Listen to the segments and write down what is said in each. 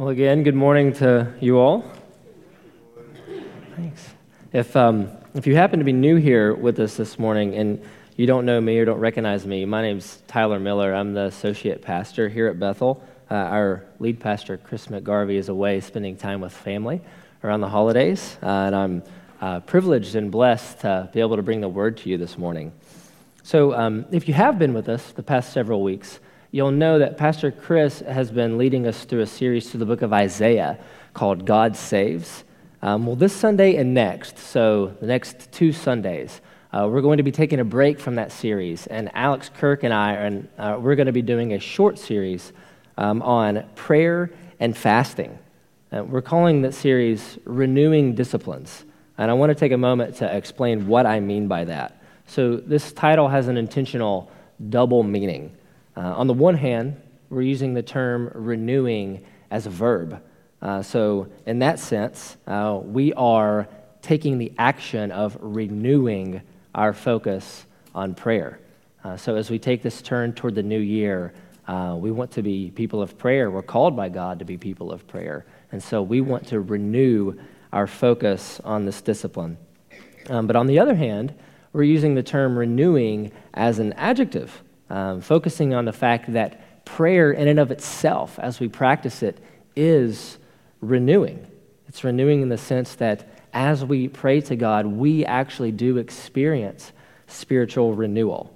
Well, again, good morning to you all. Thanks. If, um, if you happen to be new here with us this morning and you don't know me or don't recognize me, my name's Tyler Miller. I'm the associate pastor here at Bethel. Uh, our lead pastor, Chris McGarvey, is away spending time with family around the holidays, uh, and I'm uh, privileged and blessed to be able to bring the word to you this morning. So, um, if you have been with us the past several weeks, you'll know that Pastor Chris has been leading us through a series through the book of Isaiah called God Saves. Um, well, this Sunday and next, so the next two Sundays, uh, we're going to be taking a break from that series, and Alex Kirk and I, and uh, we're going to be doing a short series um, on prayer and fasting. Uh, we're calling that series "Renewing Disciplines," and I want to take a moment to explain what I mean by that. So, this title has an intentional double meaning. Uh, on the one hand, we're using the term renewing as a verb. Uh, so, in that sense, uh, we are taking the action of renewing our focus on prayer. Uh, so, as we take this turn toward the new year, uh, we want to be people of prayer. We're called by God to be people of prayer. And so, we want to renew our focus on this discipline. Um, but on the other hand, we're using the term renewing as an adjective um, focusing on the fact that prayer, in and of itself, as we practice it, is renewing. It's renewing in the sense that as we pray to God, we actually do experience spiritual renewal.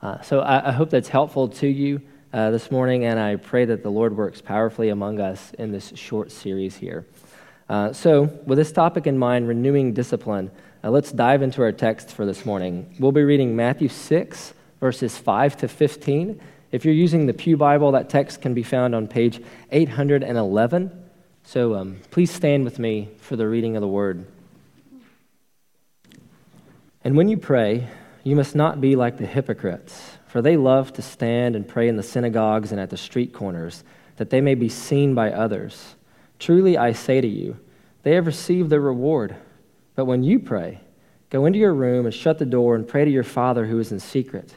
Uh, so I, I, hope that's helpful to you uh, this morning, and I pray that the Lord works powerfully among us in this short series here. Uh, so, with this topic in mind, renewing discipline, uh, let's dive into our text for this morning. We'll be reading Matthew 6 verses 5 to 15. If you're using the Pew Bible, that text can be found on page 811. So um, please stand with me for the reading of the word. And when you pray, you must not be like the hypocrites, for they love to stand and pray in the synagogues and at the street corners, that they may be seen by others. Truly I say to you, they have received their reward. But when you pray, go into your room and shut the door and pray to your Father who is in secret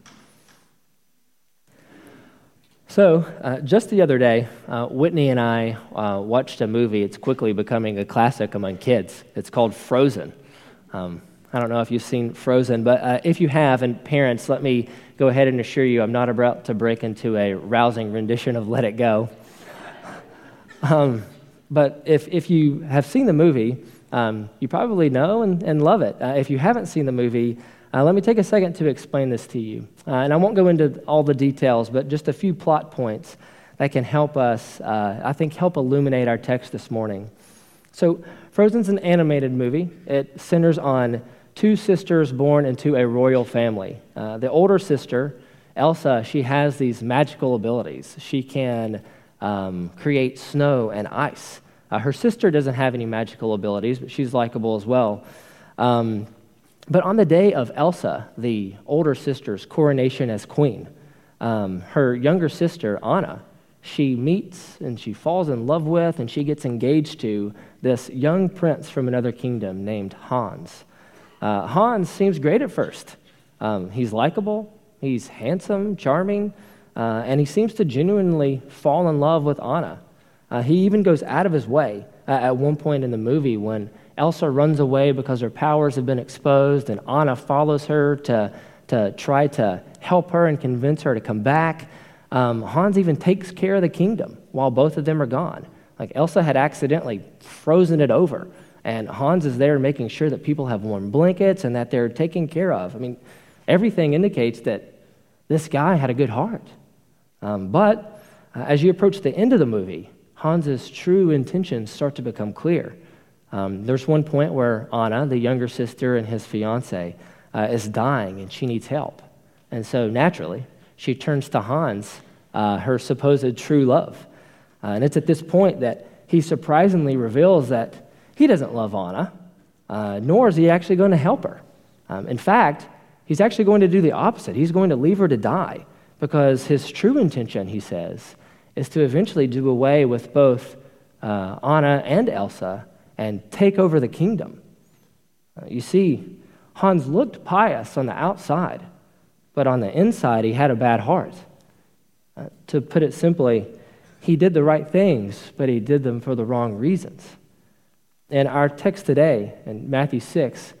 So, uh, just the other day, uh, Whitney and I uh, watched a movie. It's quickly becoming a classic among kids. It's called Frozen. Um, I don't know if you've seen Frozen, but uh, if you have, and parents, let me go ahead and assure you I'm not about to break into a rousing rendition of Let It Go. um, but if, if you have seen the movie, um, you probably know and, and love it. Uh, if you haven't seen the movie, uh, let me take a second to explain this to you. Uh, and I won't go into all the details, but just a few plot points that can help us, uh, I think, help illuminate our text this morning. So, Frozen's an animated movie. It centers on two sisters born into a royal family. Uh, the older sister, Elsa, she has these magical abilities. She can um, create snow and ice. Uh, her sister doesn't have any magical abilities, but she's likable as well. Um, but on the day of Elsa, the older sister's coronation as queen, um, her younger sister, Anna, she meets and she falls in love with and she gets engaged to this young prince from another kingdom named Hans. Uh, Hans seems great at first. Um, he's likable, he's handsome, charming, uh, and he seems to genuinely fall in love with Anna. Uh, he even goes out of his way uh, at one point in the movie when Elsa runs away because her powers have been exposed, and Anna follows her to, to try to help her and convince her to come back. Um, Hans even takes care of the kingdom while both of them are gone. Like Elsa had accidentally frozen it over, and Hans is there making sure that people have warm blankets and that they're taken care of. I mean, everything indicates that this guy had a good heart. Um, but uh, as you approach the end of the movie, Hans's true intentions start to become clear. Um, there's one point where Anna, the younger sister, and his fiance uh, is dying and she needs help. And so naturally, she turns to Hans, uh, her supposed true love. Uh, and it's at this point that he surprisingly reveals that he doesn't love Anna, uh, nor is he actually going to help her. Um, in fact, he's actually going to do the opposite. He's going to leave her to die because his true intention, he says, is to eventually do away with both uh, Anna and Elsa and take over the kingdom. Uh, you see, Hans looked pious on the outside, but on the inside, he had a bad heart. Uh, to put it simply, he did the right things, but he did them for the wrong reasons. In our text today, in Matthew 6,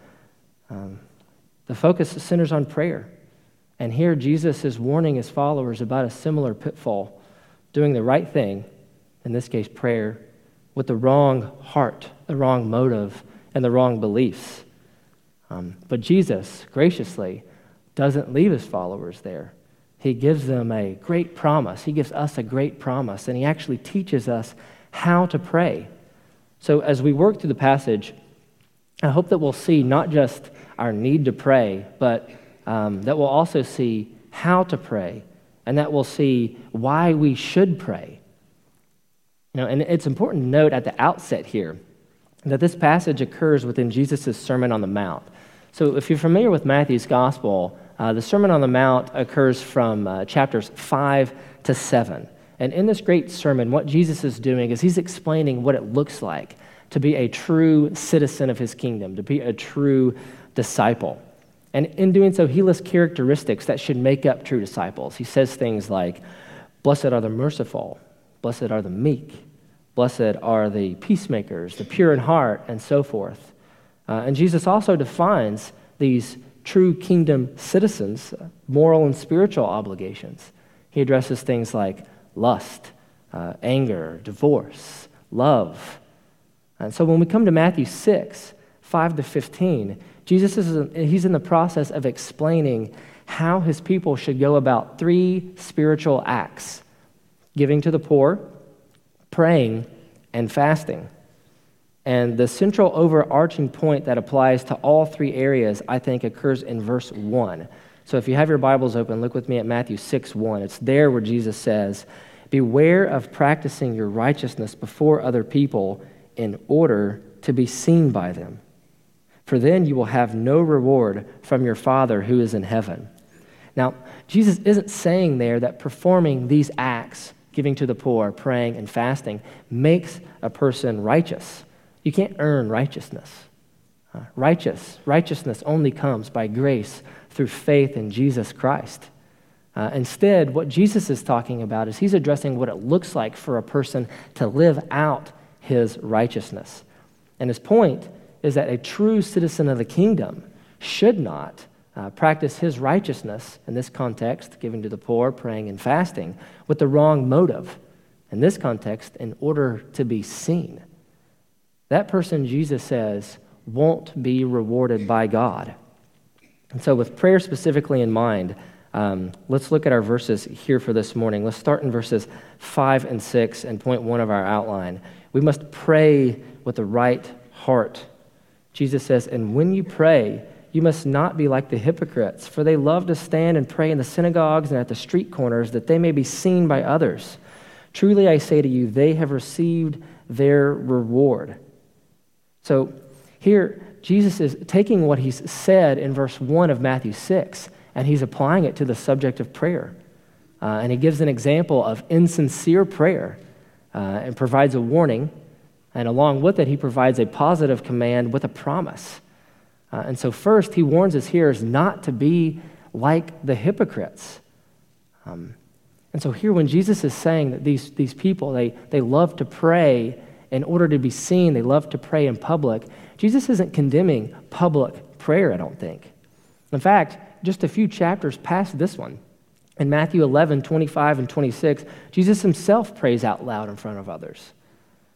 um, the focus centers on prayer. And here, Jesus is warning his followers about a similar pitfall doing the right thing, in this case, prayer, with the wrong heart, the wrong motive, and the wrong beliefs. Um, but Jesus graciously doesn't leave his followers there. He gives them a great promise. He gives us a great promise, and he actually teaches us how to pray. So, as we work through the passage, I hope that we'll see not just our need to pray, but um, that we'll also see how to pray, and that we'll see why we should pray. Know, and it's important to note at the outset here that this passage occurs within Jesus' Sermon on the Mount. So, if you're familiar with Matthew's Gospel, uh, the Sermon on the Mount occurs from uh, chapters 5 to 7. And in this great sermon, what Jesus is doing is he's explaining what it looks like to be a true citizen of his kingdom, to be a true disciple. And in doing so, he lists characteristics that should make up true disciples. He says things like, Blessed are the merciful, blessed are the meek, blessed are the peacemakers, the pure in heart, and so forth. Uh, and Jesus also defines these true kingdom citizens' moral and spiritual obligations. He addresses things like lust, uh, anger, divorce, love. And so when we come to Matthew 6, 5 to 15, Jesus is he's in the process of explaining how his people should go about three spiritual acts giving to the poor, praying, and fasting. And the central overarching point that applies to all three areas, I think, occurs in verse 1. So if you have your Bibles open, look with me at Matthew 6 1. It's there where Jesus says, Beware of practicing your righteousness before other people in order to be seen by them. For then you will have no reward from your Father who is in heaven. Now, Jesus isn't saying there that performing these acts, giving to the poor, praying, and fasting, makes a person righteous. You can't earn righteousness. Uh, righteous, righteousness only comes by grace through faith in Jesus Christ. Uh, instead, what Jesus is talking about is he's addressing what it looks like for a person to live out his righteousness. And his point is that a true citizen of the kingdom should not uh, practice his righteousness, in this context, giving to the poor, praying, and fasting, with the wrong motive. In this context, in order to be seen. That person, Jesus says, won't be rewarded by God. And so, with prayer specifically in mind, um, let's look at our verses here for this morning. Let's start in verses 5 and 6 and point one of our outline. We must pray with the right heart. Jesus says, And when you pray, you must not be like the hypocrites, for they love to stand and pray in the synagogues and at the street corners that they may be seen by others. Truly I say to you, they have received their reward. So here, Jesus is taking what he's said in verse 1 of Matthew 6 and he's applying it to the subject of prayer. Uh, and he gives an example of insincere prayer uh, and provides a warning. And along with it, he provides a positive command with a promise. Uh, and so, first, he warns his hearers not to be like the hypocrites. Um, and so, here, when Jesus is saying that these, these people, they, they love to pray in order to be seen, they love to pray in public, Jesus isn't condemning public prayer, I don't think. In fact, just a few chapters past this one, in Matthew 11, 25, and 26, Jesus himself prays out loud in front of others.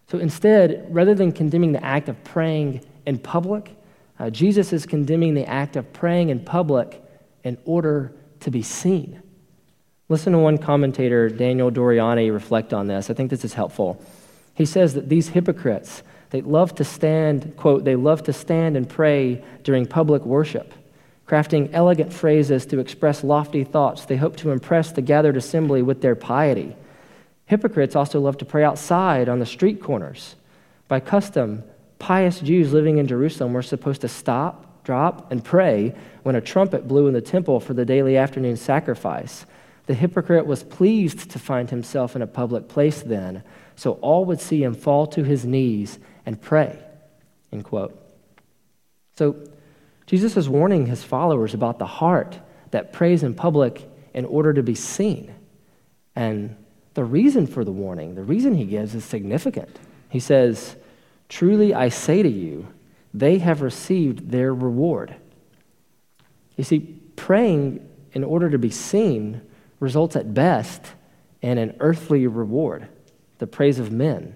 So instead, rather than condemning the act of praying in public, uh, Jesus is condemning the act of praying in public in order to be seen. Listen to one commentator, Daniel Doriani, reflect on this. I think this is helpful. He says that these hypocrites, they love to stand, quote, they love to stand and pray during public worship, crafting elegant phrases to express lofty thoughts. They hope to impress the gathered assembly with their piety. Hypocrites also love to pray outside on the street corners. By custom, pious Jews living in Jerusalem were supposed to stop, drop, and pray when a trumpet blew in the temple for the daily afternoon sacrifice. The hypocrite was pleased to find himself in a public place then, so all would see him fall to his knees and pray. End quote. So Jesus is warning his followers about the heart that prays in public in order to be seen. And the reason for the warning, the reason he gives is significant. He says, Truly I say to you, they have received their reward. You see, praying in order to be seen results at best in an earthly reward, the praise of men.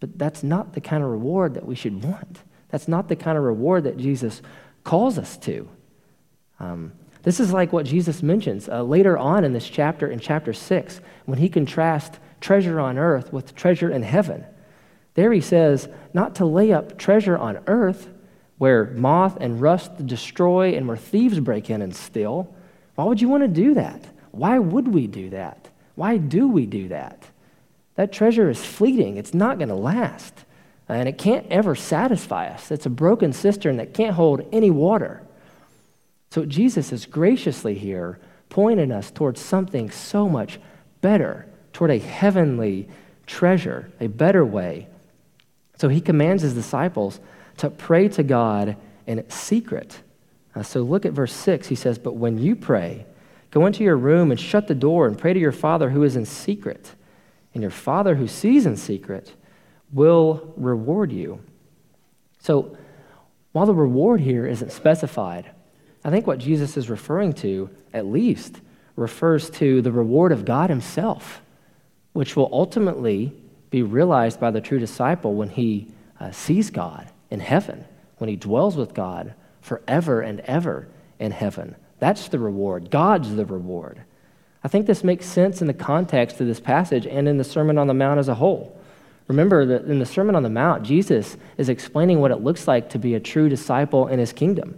But that's not the kind of reward that we should want. That's not the kind of reward that Jesus calls us to. Um, this is like what Jesus mentions uh, later on in this chapter, in chapter 6, when he contrasts treasure on earth with treasure in heaven. There he says, not to lay up treasure on earth where moth and rust destroy and where thieves break in and steal. Why would you want to do that? Why would we do that? Why do we do that? That treasure is fleeting, it's not going to last, and it can't ever satisfy us. It's a broken cistern that can't hold any water. So Jesus is graciously here pointing us towards something so much better, toward a heavenly treasure, a better way. So he commands his disciples to pray to God in secret. Uh, so look at verse 6. He says, But when you pray, go into your room and shut the door and pray to your Father who is in secret. And your Father who sees in secret will reward you. So while the reward here isn't specified, I think what Jesus is referring to, at least, refers to the reward of God Himself, which will ultimately be realized by the true disciple when he uh, sees God in heaven, when he dwells with God forever and ever in heaven. That's the reward. God's the reward. I think this makes sense in the context of this passage and in the Sermon on the Mount as a whole. Remember that in the Sermon on the Mount, Jesus is explaining what it looks like to be a true disciple in his kingdom.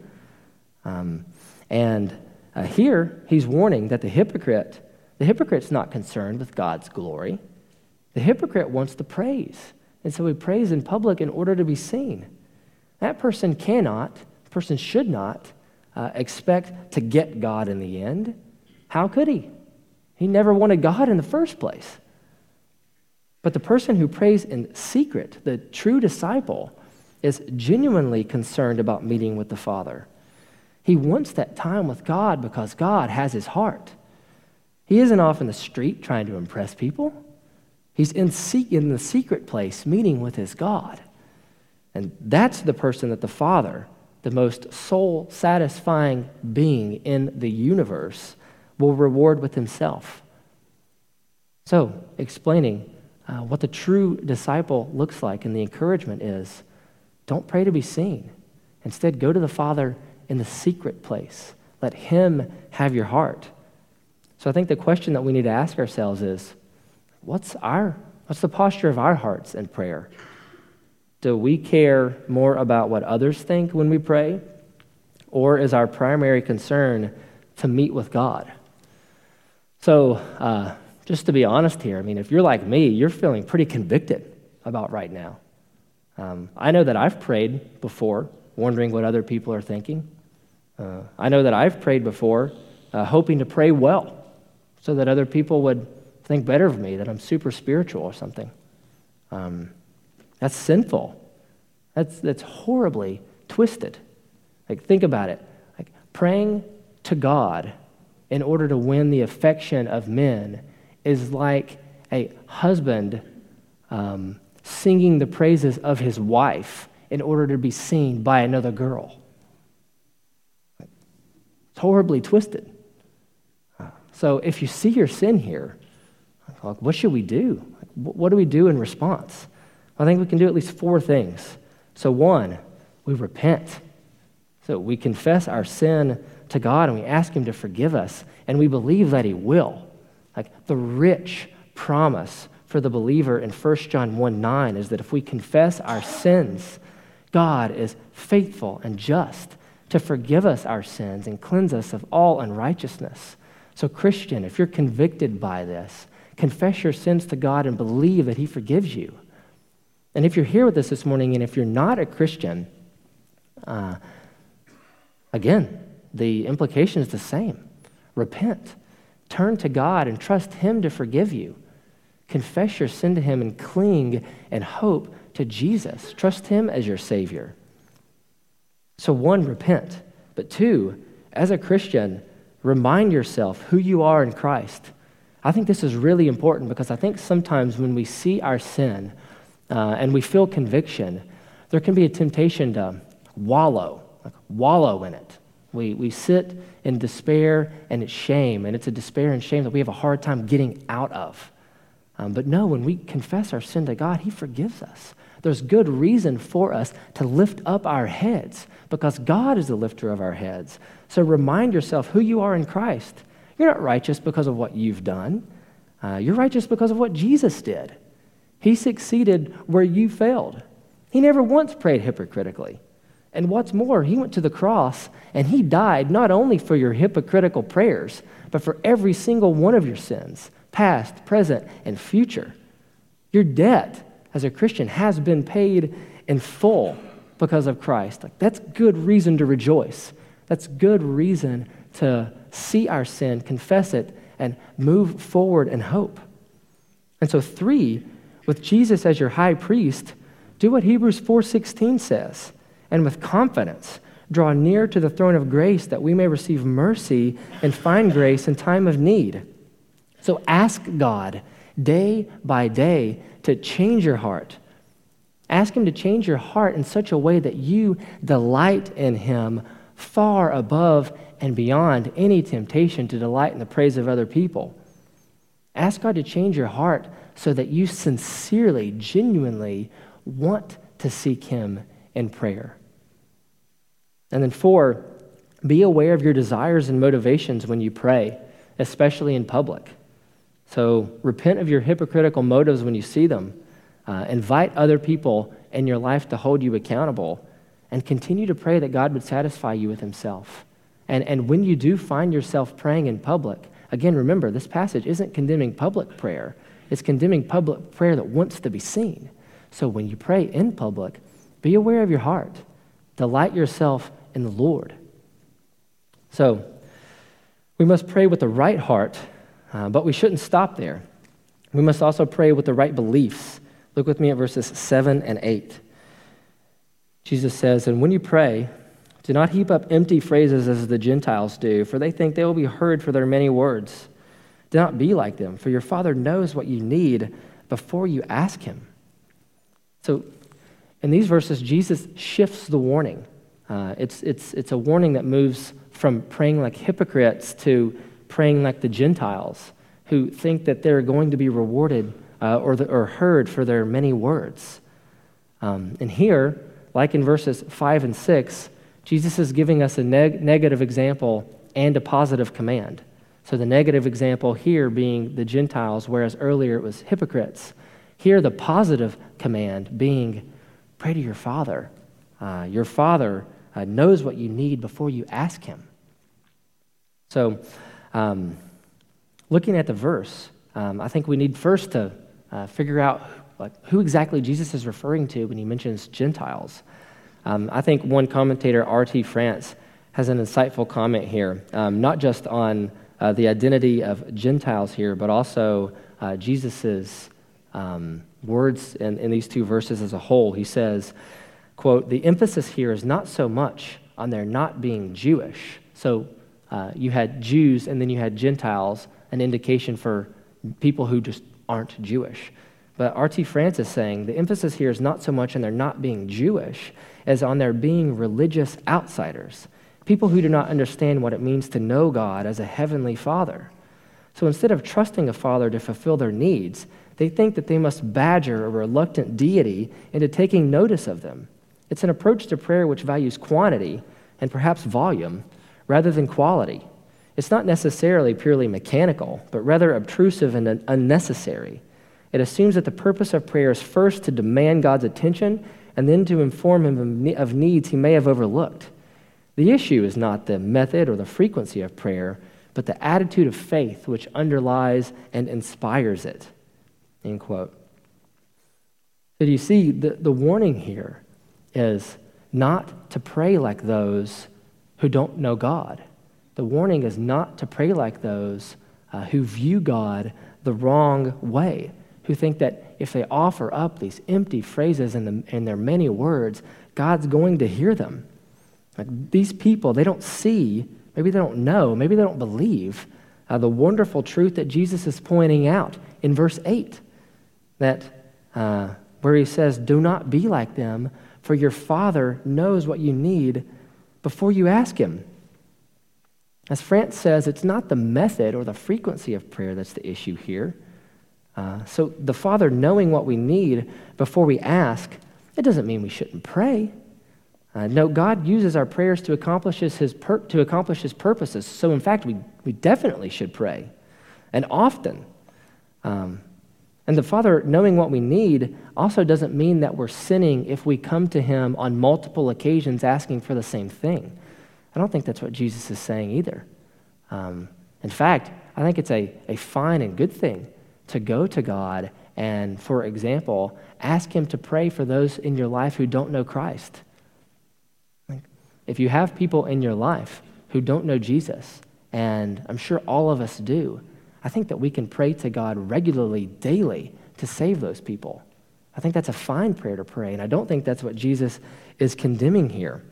Um, and uh, here, he's warning that the hypocrite, the hypocrite's not concerned with God's glory. The hypocrite wants the praise. And so he prays in public in order to be seen. That person cannot, person should not, uh, expect to get God in the end. How could he? He never wanted God in the first place. But the person who prays in secret, the true disciple, is genuinely concerned about meeting with the Father. He wants that time with God because God has his heart. He isn't off in the street trying to impress people. He's in, in the secret place meeting with his God. And that's the person that the Father, the most soul satisfying being in the universe, will reward with himself. So, explaining uh, what the true disciple looks like and the encouragement is don't pray to be seen. Instead, go to the Father in the secret place. Let Him have your heart. So I think the question that we need to ask ourselves is what's our what's the posture of our hearts in prayer? Do we care more about what others think when we pray? Or is our primary concern to meet with God? So, uh, just to be honest here, I mean, if you're like me, you're feeling pretty convicted about right now. Um, I know that I've prayed before, wondering what other people are thinking. Uh, I know that I've prayed before, uh, hoping to pray well so that other people would think better of me, that I'm super spiritual or something. Um, that's sinful. That's, that's horribly twisted. Like, think about it. Like, praying to God in order to win the affection of men is like a husband um, singing the praises of his wife in order to be seen by another girl. It's horribly twisted. So if you see your sin here, what should we do? What do we do in response? I think we can do at least four things. So, one, we repent. So we confess our sin to God and we ask Him to forgive us, and we believe that He will. Like the rich promise for the believer in 1 John 1 9 is that if we confess our sins, God is faithful and just to forgive us our sins and cleanse us of all unrighteousness. So, Christian, if you're convicted by this, confess your sins to God and believe that He forgives you. And if you're here with us this morning and if you're not a Christian, uh, again, the implication is the same. Repent, turn to God, and trust Him to forgive you. Confess your sin to Him and cling and hope to Jesus. Trust Him as your Savior. So, one, repent. But two, as a Christian, remind yourself who you are in Christ. I think this is really important because I think sometimes when we see our sin uh, and we feel conviction, there can be a temptation to wallow, like wallow in it. We, we sit in despair and it's shame, and it's a despair and shame that we have a hard time getting out of. Um, but no, when we confess our sin to God, He forgives us. There's good reason for us to lift up our heads because God is the lifter of our heads. So remind yourself who you are in Christ. You're not righteous because of what you've done, uh, you're righteous because of what Jesus did. He succeeded where you failed. He never once prayed hypocritically. And what's more, he went to the cross and he died not only for your hypocritical prayers, but for every single one of your sins, past, present, and future. Your debt as a Christian has been paid in full because of Christ. Like, that's good reason to rejoice. That's good reason to see our sin, confess it, and move forward in hope. And so, three, with Jesus as your high priest, do what Hebrews 4:16 says, and with confidence draw near to the throne of grace that we may receive mercy and find grace in time of need. So ask God day by day to change your heart. Ask Him to change your heart in such a way that you delight in Him far above and beyond any temptation to delight in the praise of other people. Ask God to change your heart so that you sincerely, genuinely want to seek Him in prayer. And then, four, be aware of your desires and motivations when you pray, especially in public. So, repent of your hypocritical motives when you see them. Uh, invite other people in your life to hold you accountable. And continue to pray that God would satisfy you with Himself. And, and when you do find yourself praying in public, again, remember, this passage isn't condemning public prayer, it's condemning public prayer that wants to be seen. So when you pray in public, be aware of your heart. Delight yourself in the Lord. So, we must pray with the right heart, uh, but we shouldn't stop there. We must also pray with the right beliefs. Look with me at verses 7 and 8. Jesus says, And when you pray, do not heap up empty phrases as the Gentiles do, for they think they will be heard for their many words. Do not be like them, for your Father knows what you need before you ask Him. So, in these verses, Jesus shifts the warning. Uh, it's, it's, it's a warning that moves from praying like hypocrites to praying like the Gentiles who think that they're going to be rewarded uh, or, the, or heard for their many words. Um, and here, like in verses 5 and 6, Jesus is giving us a neg- negative example and a positive command. So the negative example here being the Gentiles, whereas earlier it was hypocrites. Here, the positive command being pray to your Father. Uh, your Father uh, knows what you need before you ask Him. So, um, looking at the verse, um, I think we need first to uh, figure out like, who exactly Jesus is referring to when he mentions Gentiles. Um, I think one commentator, R.T. France, has an insightful comment here, um, not just on uh, the identity of Gentiles here, but also uh, Jesus' um, words in, in these two verses as a whole. He says, quote, the emphasis here is not so much on their not being Jewish. So uh, you had Jews and then you had Gentiles, an indication for people who just aren't Jewish. But R.T. France is saying the emphasis here is not so much on their not being Jewish as on their being religious outsiders, people who do not understand what it means to know God as a heavenly Father. So instead of trusting a Father to fulfill their needs, they think that they must badger a reluctant deity into taking notice of them. It's an approach to prayer which values quantity and perhaps volume rather than quality. It's not necessarily purely mechanical, but rather obtrusive and unnecessary. It assumes that the purpose of prayer is first to demand God's attention and then to inform him of needs he may have overlooked. The issue is not the method or the frequency of prayer, but the attitude of faith which underlies and inspires it. End quote. So, you see, the, the warning here is not to pray like those who don't know God. The warning is not to pray like those uh, who view God the wrong way, who think that if they offer up these empty phrases in, the, their many words, God's going to hear them. Like these people, they don't see, maybe they don't know, maybe they don't believe uh, the wonderful truth that Jesus is pointing out in verse 8 that uh, where he says, Do not be like them, for your Father knows what you need before you ask him. As France says, it's not the method or the frequency of prayer that's the issue here. Uh, so the Father knowing what we need before we ask, it doesn't mean we shouldn't pray. Uh, no, God uses our prayers to accomplish his, pur- to accomplish his purposes. So, in fact, we, we definitely should pray, and often. Um, and the Father, knowing what we need, also doesn't mean that we're sinning if we come to Him on multiple occasions asking for the same thing. I don't think that's what Jesus is saying either. Um, in fact, I think it's a, a fine and good thing to go to God and, for example, ask Him to pray for those in your life who don't know Christ. If you have people in your life who don't know Jesus, and I'm sure all of us do, I think that we can pray to God regularly, daily, to save those people. I think that's a fine prayer to pray, and I don't think that's what Jesus is condemning here.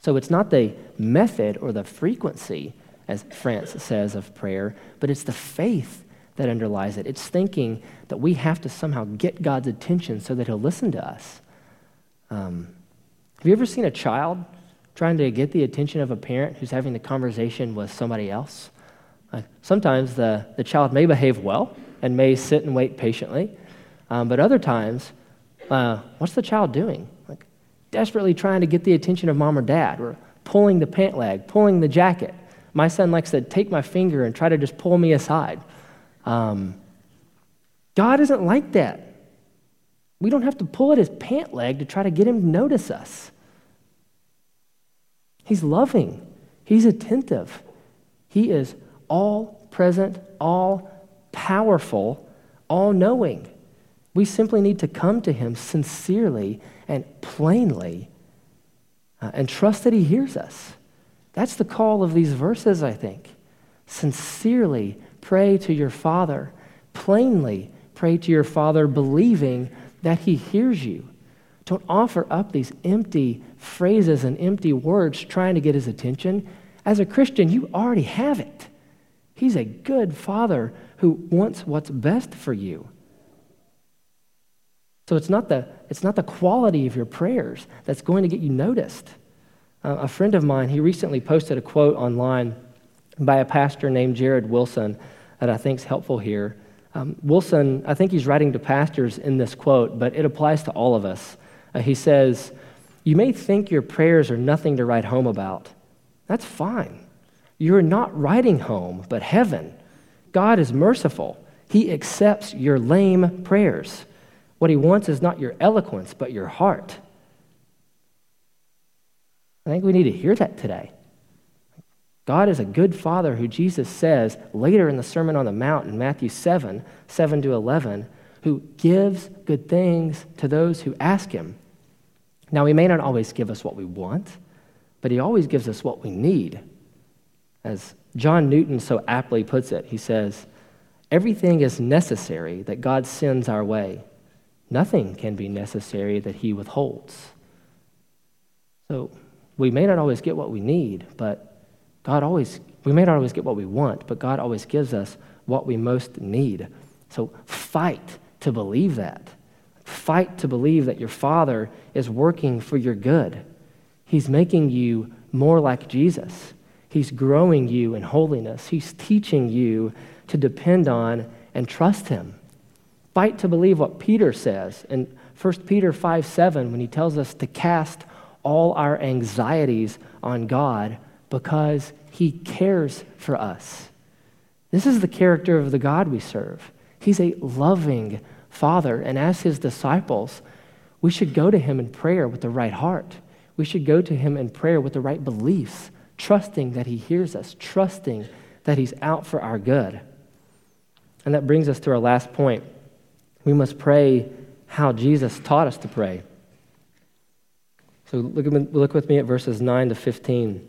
So it's not the method or the frequency, as France says, of prayer, but it's the faith that underlies it. It's thinking that we have to somehow get God's attention so that He'll listen to us. Um, have you ever seen a child trying to get the attention of a parent who's having the conversation with somebody else. Uh, sometimes the, the child may behave well and may sit and wait patiently, um, but other times, uh, what's the child doing? Like desperately trying to get the attention of mom or dad, or pulling the pant leg, pulling the jacket. My son likes to take my finger and try to just pull me aside. Um, God isn't like that. We don't have to pull at his pant leg to try to get him to notice us. He's loving, He's attentive. He is all present, all powerful, all knowing. We simply need to come to Him sincerely and plainly uh, and trust that He hears us. That's the call of these verses, I think. Sincerely pray to your Father, plainly pray to your Father, believing that He hears you. Don't offer up these empty phrases and empty words trying to get his attention. As a Christian, you already have it. He's a good father who wants what's best for you. So it's not the, it's not the quality of your prayers that's going to get you noticed. Uh, a friend of mine, he recently posted a quote online by a pastor named Jared Wilson that I think is helpful here. Um, Wilson, I think he's writing to pastors in this quote, but it applies to all of us. Uh, he says, You may think your prayers are nothing to write home about. That's fine. You're not writing home, but heaven. God is merciful. He accepts your lame prayers. What he wants is not your eloquence, but your heart. I think we need to hear that today. God is a good father who Jesus says later in the Sermon on the Mount in Matthew 7 7 to 11 who gives good things to those who ask him. Now, he may not always give us what we want, but he always gives us what we need. As John Newton so aptly puts it, he says, Everything is necessary that God sends our way. Nothing can be necessary that he withholds. So, we may not always get what we need, but God always, we may not always get what we want, but God always gives us what we most need. So, fight to believe that. Fight to believe that your Father is working for your good. He's making you more like Jesus. He's growing you in holiness. He's teaching you to depend on and trust Him. Fight to believe what Peter says in 1 Peter 5 7 when he tells us to cast all our anxieties on God, because he cares for us. This is the character of the God we serve. He's a loving Father, and as his disciples, we should go to him in prayer with the right heart. We should go to him in prayer with the right beliefs, trusting that he hears us, trusting that he's out for our good. And that brings us to our last point. We must pray how Jesus taught us to pray. So look, look with me at verses 9 to 15.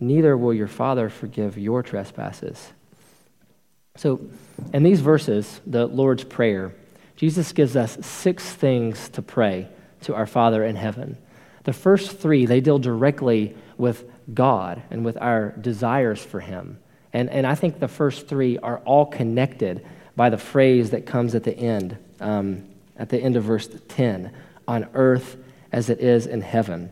neither will your Father forgive your trespasses. So, in these verses, the Lord's Prayer, Jesus gives us six things to pray to our Father in heaven. The first three, they deal directly with God and with our desires for Him. And, and I think the first three are all connected by the phrase that comes at the end, um, at the end of verse 10 on earth as it is in heaven.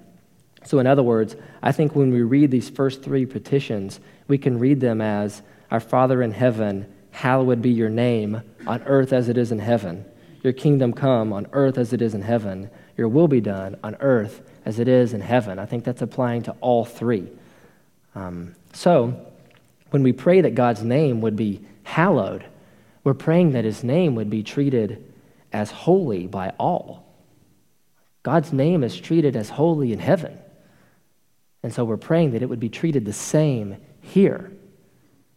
So, in other words, I think when we read these first three petitions, we can read them as Our Father in heaven, hallowed be your name, on earth as it is in heaven. Your kingdom come on earth as it is in heaven. Your will be done on earth as it is in heaven. I think that's applying to all three. Um, so, when we pray that God's name would be hallowed, we're praying that his name would be treated as holy by all. God's name is treated as holy in heaven. And so we're praying that it would be treated the same here.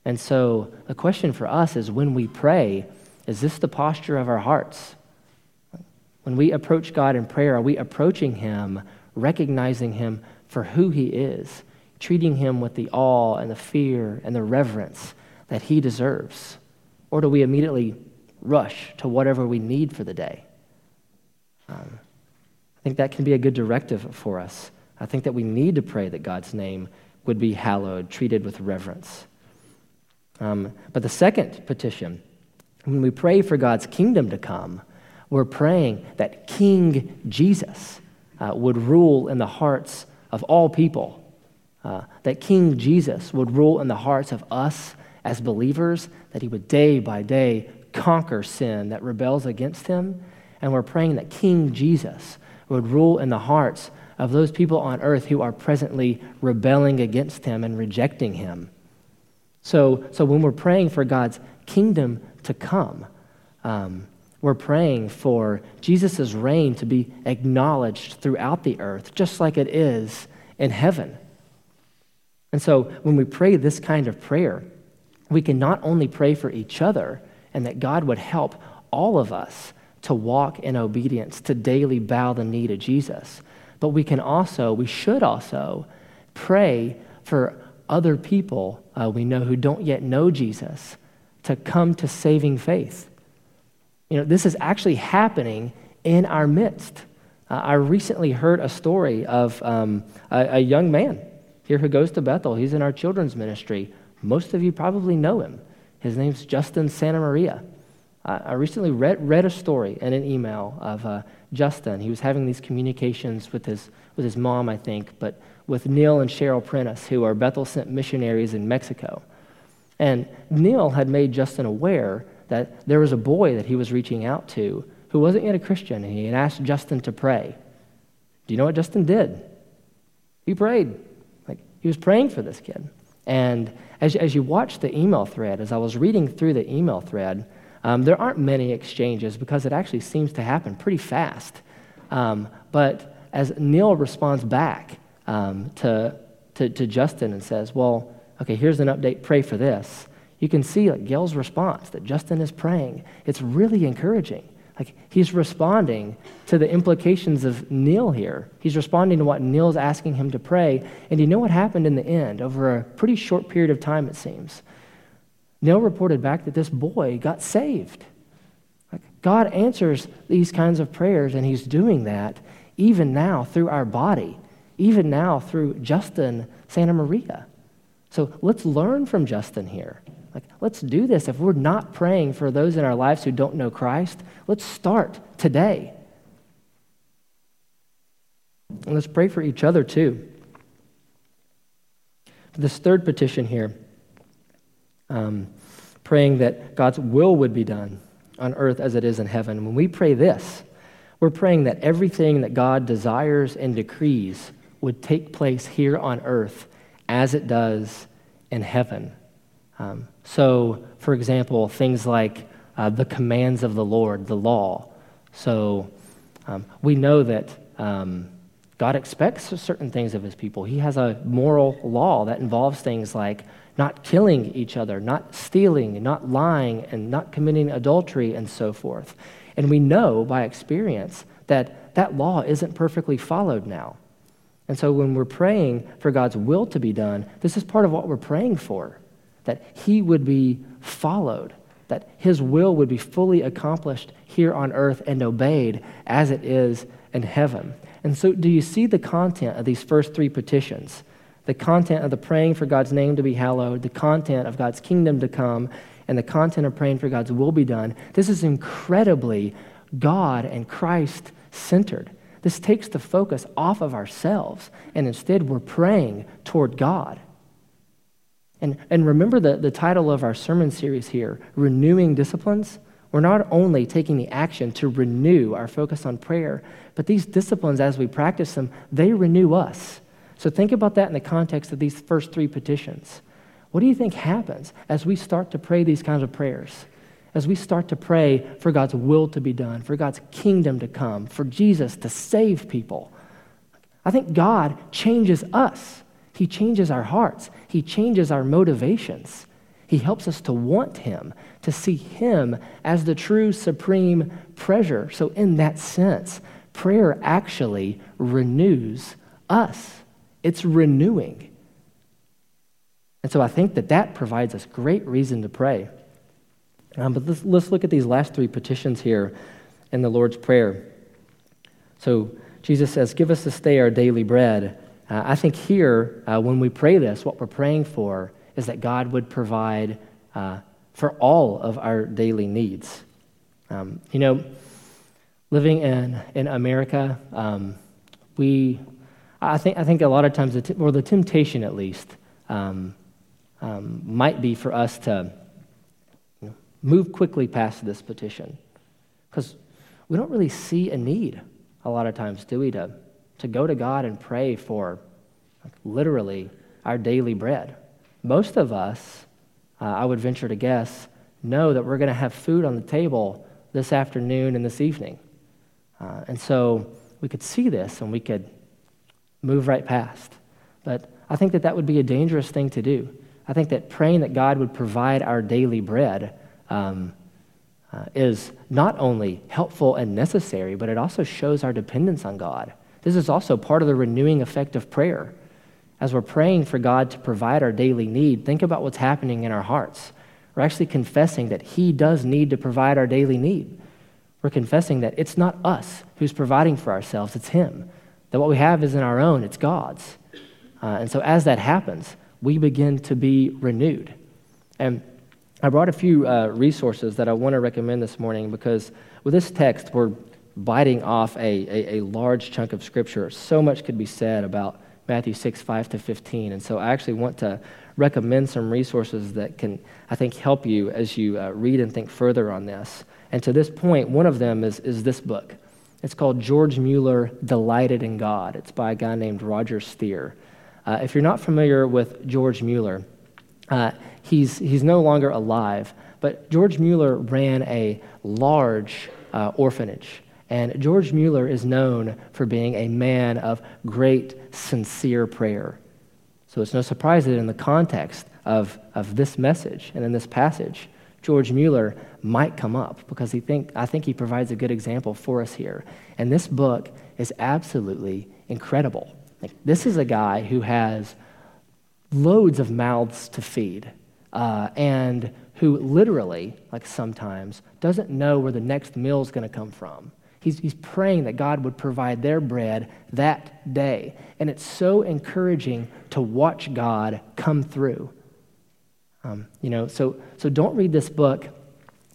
And so the question for us is when we pray, is this the posture of our hearts? When we approach God in prayer, are we approaching Him, recognizing Him for who He is, treating Him with the awe and the fear and the reverence that He deserves? Or do we immediately rush to whatever we need for the day? Um, I think that can be a good directive for us. I think that we need to pray that God's name would be hallowed, treated with reverence. Um, but the second petition, when we pray for God's kingdom to come, we're praying that King Jesus uh, would rule in the hearts of all people, uh, that King Jesus would rule in the hearts of us as believers, that he would day by day conquer sin that rebels against him. And we're praying that King Jesus would rule in the hearts of those people on earth who are presently rebelling against him and rejecting him. So, so when we're praying for God's kingdom to come, um, we're praying for Jesus' reign to be acknowledged throughout the earth, just like it is in heaven. And so when we pray this kind of prayer, we can not only pray for each other and that God would help all of us to walk in obedience, to daily bow the knee to Jesus, but we can also, we should also pray for other people uh, we know who don't yet know Jesus to come to saving faith. You know, this is actually happening in our midst. Uh, I recently heard a story of um, a, a young man here who goes to Bethel. He's in our children's ministry. Most of you probably know him. His name's Justin Santa Maria. I recently read, read a story in an email of uh, Justin. He was having these communications with his, with his mom, I think, but with Neil and Cheryl Prentice, who are Bethel sent missionaries in Mexico. And Neil had made Justin aware that there was a boy that he was reaching out to who wasn't yet a Christian, and he had asked Justin to pray. Do you know what Justin did? He prayed. Like, he was praying for this kid. And as, as you watch the email thread, as I was reading through the email thread, um, there aren't many exchanges because it actually seems to happen pretty fast. Um, but as Neil responds back um, to, to, to, Justin and says, Well, okay, here's an update, pray for this, you can see like Gail's response that Justin is praying. It's really encouraging. Like he's responding to the implications of Neil here. He's responding to what Neil's asking him to pray. And you know what happened in the end over a pretty short period of time, it seems? Neil reported back that this boy got saved. Like God answers these kinds of prayers, and He's doing that even now through our body, even now through Justin Santa Maria. So let's learn from Justin here. Like, let's do this. If we're not praying for those in our lives who don't know Christ, let's start today. And let's pray for each other too. This third petition here, um, praying that God's will would be done on earth as it is in heaven. When we pray this, we're praying that everything that God desires and decrees would take place here on earth as it does in heaven. Um, so, for example, things like uh, the commands of the Lord, the law. So, um, we know that um, God expects certain things of his people. He has a moral law that involves things like not killing each other, not stealing, not lying, and not committing adultery, and so forth. And we know by experience that that law isn't perfectly followed now. And so when we're praying for God's will to be done, this is part of what we're praying for that He would be followed, that His will would be fully accomplished here on earth and obeyed as it is in heaven. And so, do you see the content of these first three petitions? The content of the praying for God's name to be hallowed, the content of God's kingdom to come, and the content of praying for God's will be done. This is incredibly God and Christ centered. This takes the focus off of ourselves, and instead we're praying toward God. And, and remember the, the title of our sermon series here Renewing Disciplines. We're not only taking the action to renew our focus on prayer, but these disciplines, as we practice them, they renew us. So think about that in the context of these first three petitions. What do you think happens as we start to pray these kinds of prayers? As we start to pray for God's will to be done, for God's kingdom to come, for Jesus to save people? I think God changes us. He changes our hearts, He changes our motivations. He helps us to want Him, to see Him as the true supreme treasure. So, in that sense, prayer actually renews us, it's renewing. And so, I think that that provides us great reason to pray. Um, but let's, let's look at these last three petitions here in the Lord's Prayer. So, Jesus says, Give us this day our daily bread. Uh, I think here, uh, when we pray this, what we're praying for is that God would provide uh, for all of our daily needs. Um, you know, living in, in America, um, we, I think, I think a lot of times, the t- or the temptation at least, um, um might be for us to you know, move quickly past this petition. Because we don't really see a need a lot of times, do we, to, to go to God and pray for like, literally our daily bread. Most of us, uh, I would venture to guess, know that we're going to have food on the table this afternoon and this evening. Uh, and so we could see this and we could move right past. But I think that that would be a dangerous thing to do. I think that praying that God would provide our daily bread um, uh, is not only helpful and necessary, but it also shows our dependence on God. This is also part of the renewing effect of prayer as we're praying for God to provide our daily need, think about what's happening in our hearts. We're actually confessing that He does need to provide our daily need. We're confessing that it's not us who's providing for ourselves, it's Him. That what we have isn't our own, it's God's. Uh, and so as that happens, we begin to be renewed. And I brought a few uh, resources that I want to recommend this morning because with this text, we're biting off a, a, a large chunk of Scripture. So much could be said about Matthew 6, 5 to 15. And so I actually want to recommend some resources that can, I think, help you as you uh, read and think further on this. And to this point, one of them is, is this book. It's called George Mueller Delighted in God. It's by a guy named Roger Steer. Uh, if you're not familiar with George Mueller, uh, he's, he's no longer alive, but George Mueller ran a large uh, orphanage. And George Mueller is known for being a man of great, sincere prayer. So it's no surprise that in the context of, of this message and in this passage, George Mueller might come up because he think, I think he provides a good example for us here. And this book is absolutely incredible. Like, this is a guy who has loads of mouths to feed uh, and who literally, like sometimes, doesn't know where the next meal is going to come from. He's, he's praying that God would provide their bread that day. And it's so encouraging to watch God come through. Um, you know, so, so don't read this book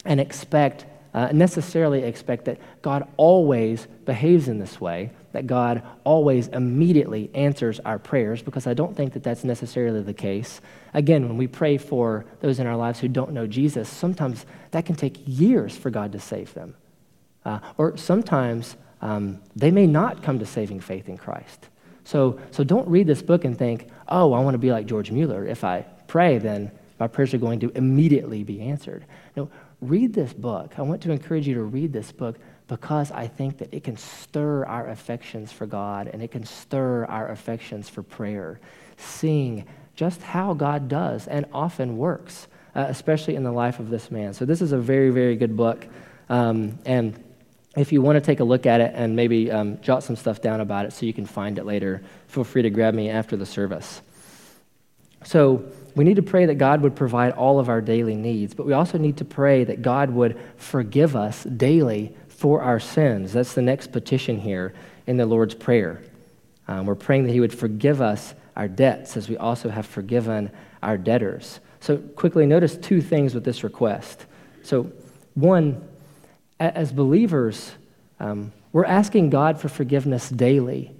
and expect, uh, necessarily expect that God always behaves in this way, that God always immediately answers our prayers, because I don't think that that's necessarily the case. Again, when we pray for those in our lives who don't know Jesus, sometimes that can take years for God to save them. Uh, or sometimes um, they may not come to saving faith in Christ. So, so don't read this book and think, oh, I want to be like George Mueller. If I pray, then my prayers are going to immediately be answered. No, read this book. I want to encourage you to read this book because I think that it can stir our affections for God and it can stir our affections for prayer, seeing just how God does and often works, uh, especially in the life of this man. So, this is a very, very good book. Um, and if you want to take a look at it and maybe um, jot some stuff down about it so you can find it later, feel free to grab me after the service. So, we need to pray that God would provide all of our daily needs, but we also need to pray that God would forgive us daily for our sins. That's the next petition here in the Lord's Prayer. Um, we're praying that He would forgive us our debts as we also have forgiven our debtors. So, quickly, notice two things with this request. So, one, as believers, um, we're asking God for forgiveness daily,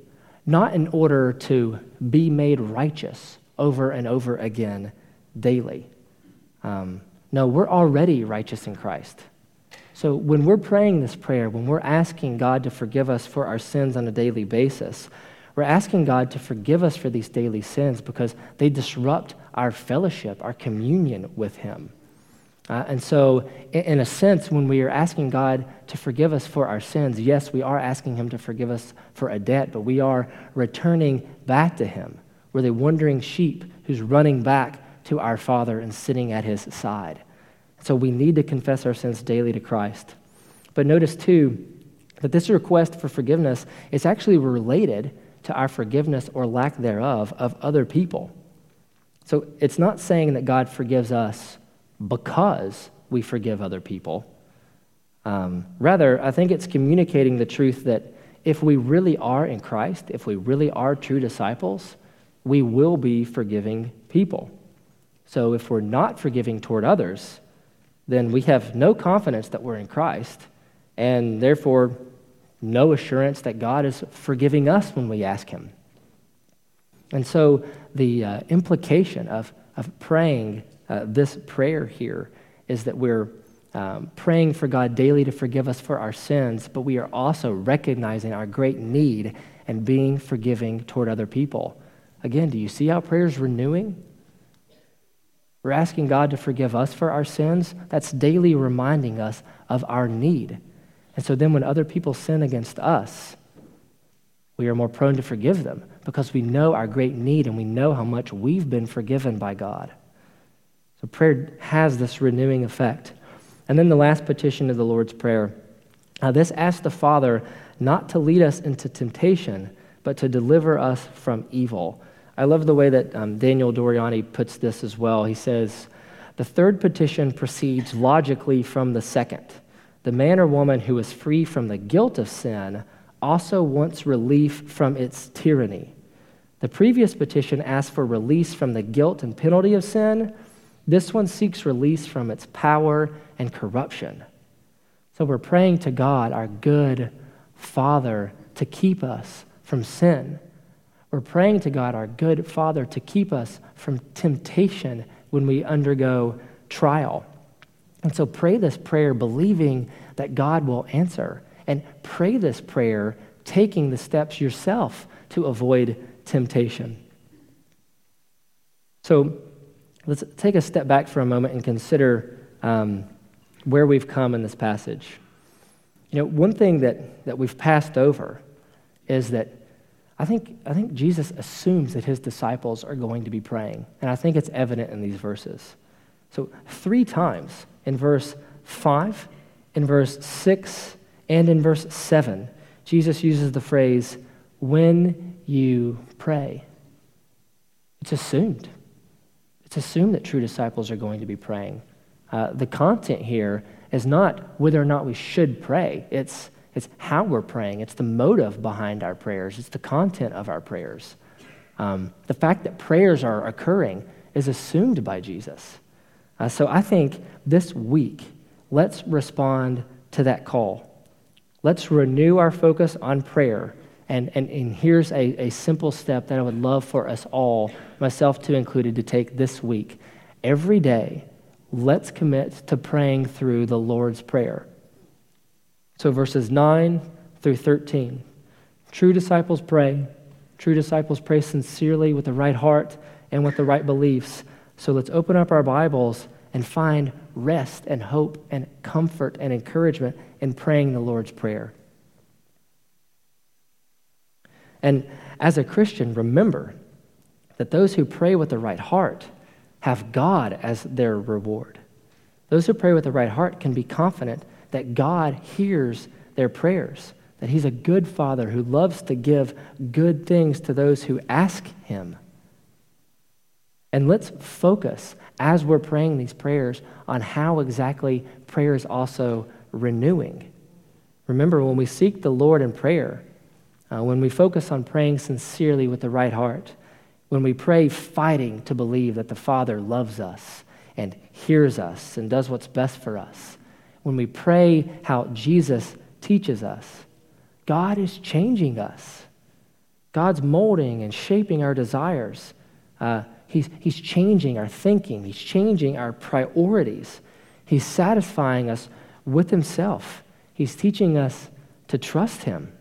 not in order to be made righteous over and over again daily. Um, no, we're already righteous in Christ. So when we're praying this prayer, when we're asking God to forgive us for our sins on a daily basis, we're asking God to forgive us for these daily sins because they disrupt our fellowship, our communion with Him. Uh, and so, in, in, a sense, when we are asking God to forgive us for our sins, yes, we are asking Him to forgive us for a debt, but we are returning back to Him. We're the wandering sheep who's running back to our Father and sitting at His side. So, we need to confess our sins daily to Christ. But notice, too, that this request for forgiveness is actually related to our forgiveness or lack thereof of other people. So, it's not saying that God forgives us because we forgive other people. Um, rather, I think it's communicating the truth that if we really are in Christ, if we really are true disciples, we will be forgiving people. So if we're not forgiving toward others, then we have no confidence that we're in Christ, and therefore no assurance that God is forgiving us when we ask Him. And so the uh, implication of, of praying uh, this prayer here is that we're um, praying for God daily to forgive us for our sins, but we are also recognizing our great need and being forgiving toward other people. Again, do you see how prayer is renewing? We're asking God to forgive us for our sins. That's daily reminding us of our need. And so then when other people sin against us, we are more prone to forgive them because we know our great need and we know how much we've been forgiven by God. So prayer has this renewing effect. And then the last petition of the Lord's Prayer. Uh, this asks the Father not to lead us into temptation, but to deliver us from evil. I love the way that um, Daniel Doriani puts this as well. He says, The third petition proceeds logically from the second. The man or woman who is free from the guilt of sin also wants relief from its tyranny. The previous petition asked for release from the guilt and penalty of sin. This one seeks release from its power and corruption. So we're praying to God, our good Father, to keep us from sin. We're praying to God, our good Father, to keep us from temptation when we undergo trial. And so pray this prayer believing that God will answer. And pray this prayer taking the steps yourself to avoid temptation. So, let's take a step back for a moment and consider um, where we've come in this passage. You know, one thing that, that we've passed over is that I think, I think Jesus assumes that his disciples are going to be praying. And I think it's evident in these verses. So, three times in verse 5, in verse 6, and in verse 7, Jesus uses the phrase, when you pray. It's assumed. It's assumed that true disciples are going to be praying. Uh, the content here is not whether or not we should pray, it's, It's how we're praying. It's the motive behind our prayers. It's the content of our prayers. Um, the fact that prayers are occurring is assumed by Jesus. Uh, so I think this week, let's respond to that call. Let's renew our focus on prayer. And, and, and here's a, a simple step that I would love for us all, myself too included, to take this week. Every day, let's commit to praying through the Lord's Prayer. So, verses 9 through 13. True disciples pray. True disciples pray sincerely with the right heart and with the right beliefs. So, let's open up our Bibles and find rest and hope and comfort and encouragement in praying the Lord's Prayer. And as a Christian, remember that those who pray with the right heart have God as their reward. Those who pray with the right heart can be confident that God hears their prayers, that He's a good Father who loves to give good things to those who ask Him. And let's focus as we're praying these prayers on how exactly prayer is also renewing. Remember, when we seek the Lord in prayer, uh, when we focus on praying sincerely with the right heart, when we pray fighting to believe that the Father loves us and hears us and does what's best for us, when we pray how Jesus teaches us, God is changing us. God's molding and shaping our desires. Uh, he's, he's changing our thinking, He's changing our priorities. He's satisfying us with Himself. He's teaching us to trust Him.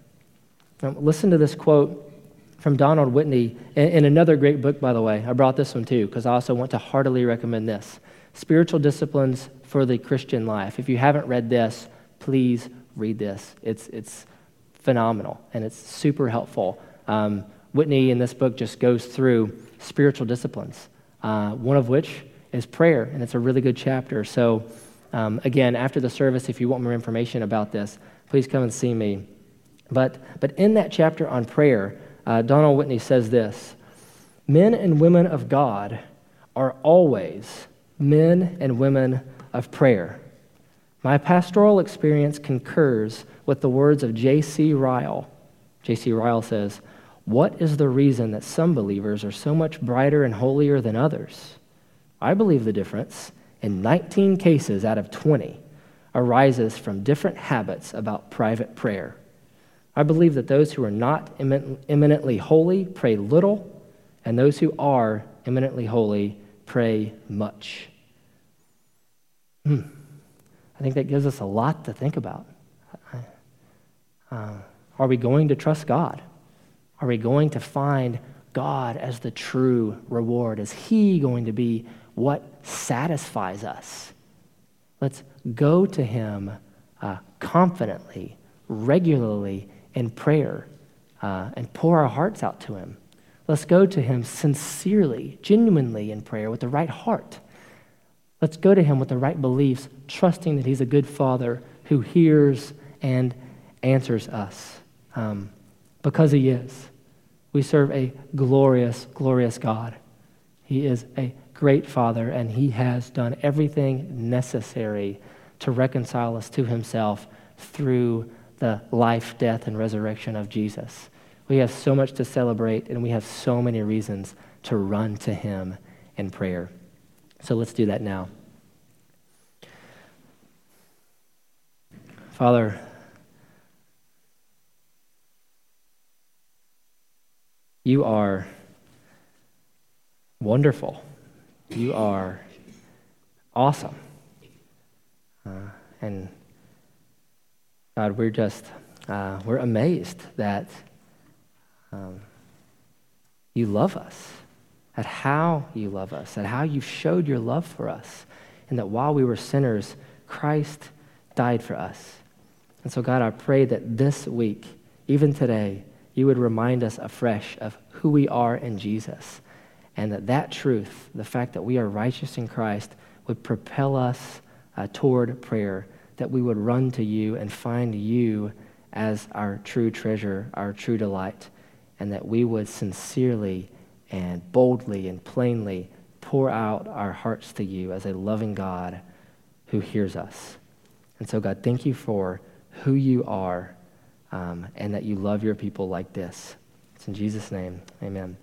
Now, listen to this quote from Donald Whitney in, in another great book, by the way. I brought this one too, because I also want to heartily recommend this Spiritual Disciplines for the Christian Life. If you haven't read this, please read this. It's, it's phenomenal and it's super helpful. Um, Whitney in this book just goes through spiritual disciplines, uh, one of which is prayer, and it's a really good chapter. So, um, again, after the service, if you want more information about this, please come and see me. But, but in that chapter on prayer, uh, Donald Whitney says this Men and women of God are always men and women of prayer. My pastoral experience concurs with the words of J.C. Ryle. J.C. Ryle says, What is the reason that some believers are so much brighter and holier than others? I believe the difference, in 19 cases out of 20, arises from different habits about private prayer. I believe that those who are not eminently holy pray little, and those who are eminently holy pray much. Hmm. I think that gives us a lot to think about. Uh, are we going to trust God? Are we going to find God as the true reward? Is He going to be what satisfies us? Let's go to Him uh, confidently, regularly, in prayer uh, and pour our hearts out to Him. Let's go to Him sincerely, genuinely in prayer with the right heart. Let's go to Him with the right beliefs, trusting that He's a good Father who hears and answers us. Um, because He is. We serve a glorious, glorious God. He is a great Father, and He has done everything necessary to reconcile us to Himself through the life, death, and resurrection of Jesus. We have so much to celebrate, and we have so many reasons to run to Him in prayer. So let's do that now. Father, you are wonderful. You are awesome. Uh, and God, we're just, uh, we're amazed that um, you love us, at how you love us, at how you showed your love for us, and that while we were sinners, Christ died for us. And so, God, I pray that this week, even today, you would remind us afresh of who we are in Jesus, and that that truth, the fact that we are righteous in Christ, would propel us uh, toward prayer that we would run to you and find you as our true treasure, our true delight, and that we would sincerely and boldly and plainly pour out our hearts to you as a loving God who hears us. And so, God, thank you for who you are um, and that you love your people like this. It's in Jesus' name. Amen.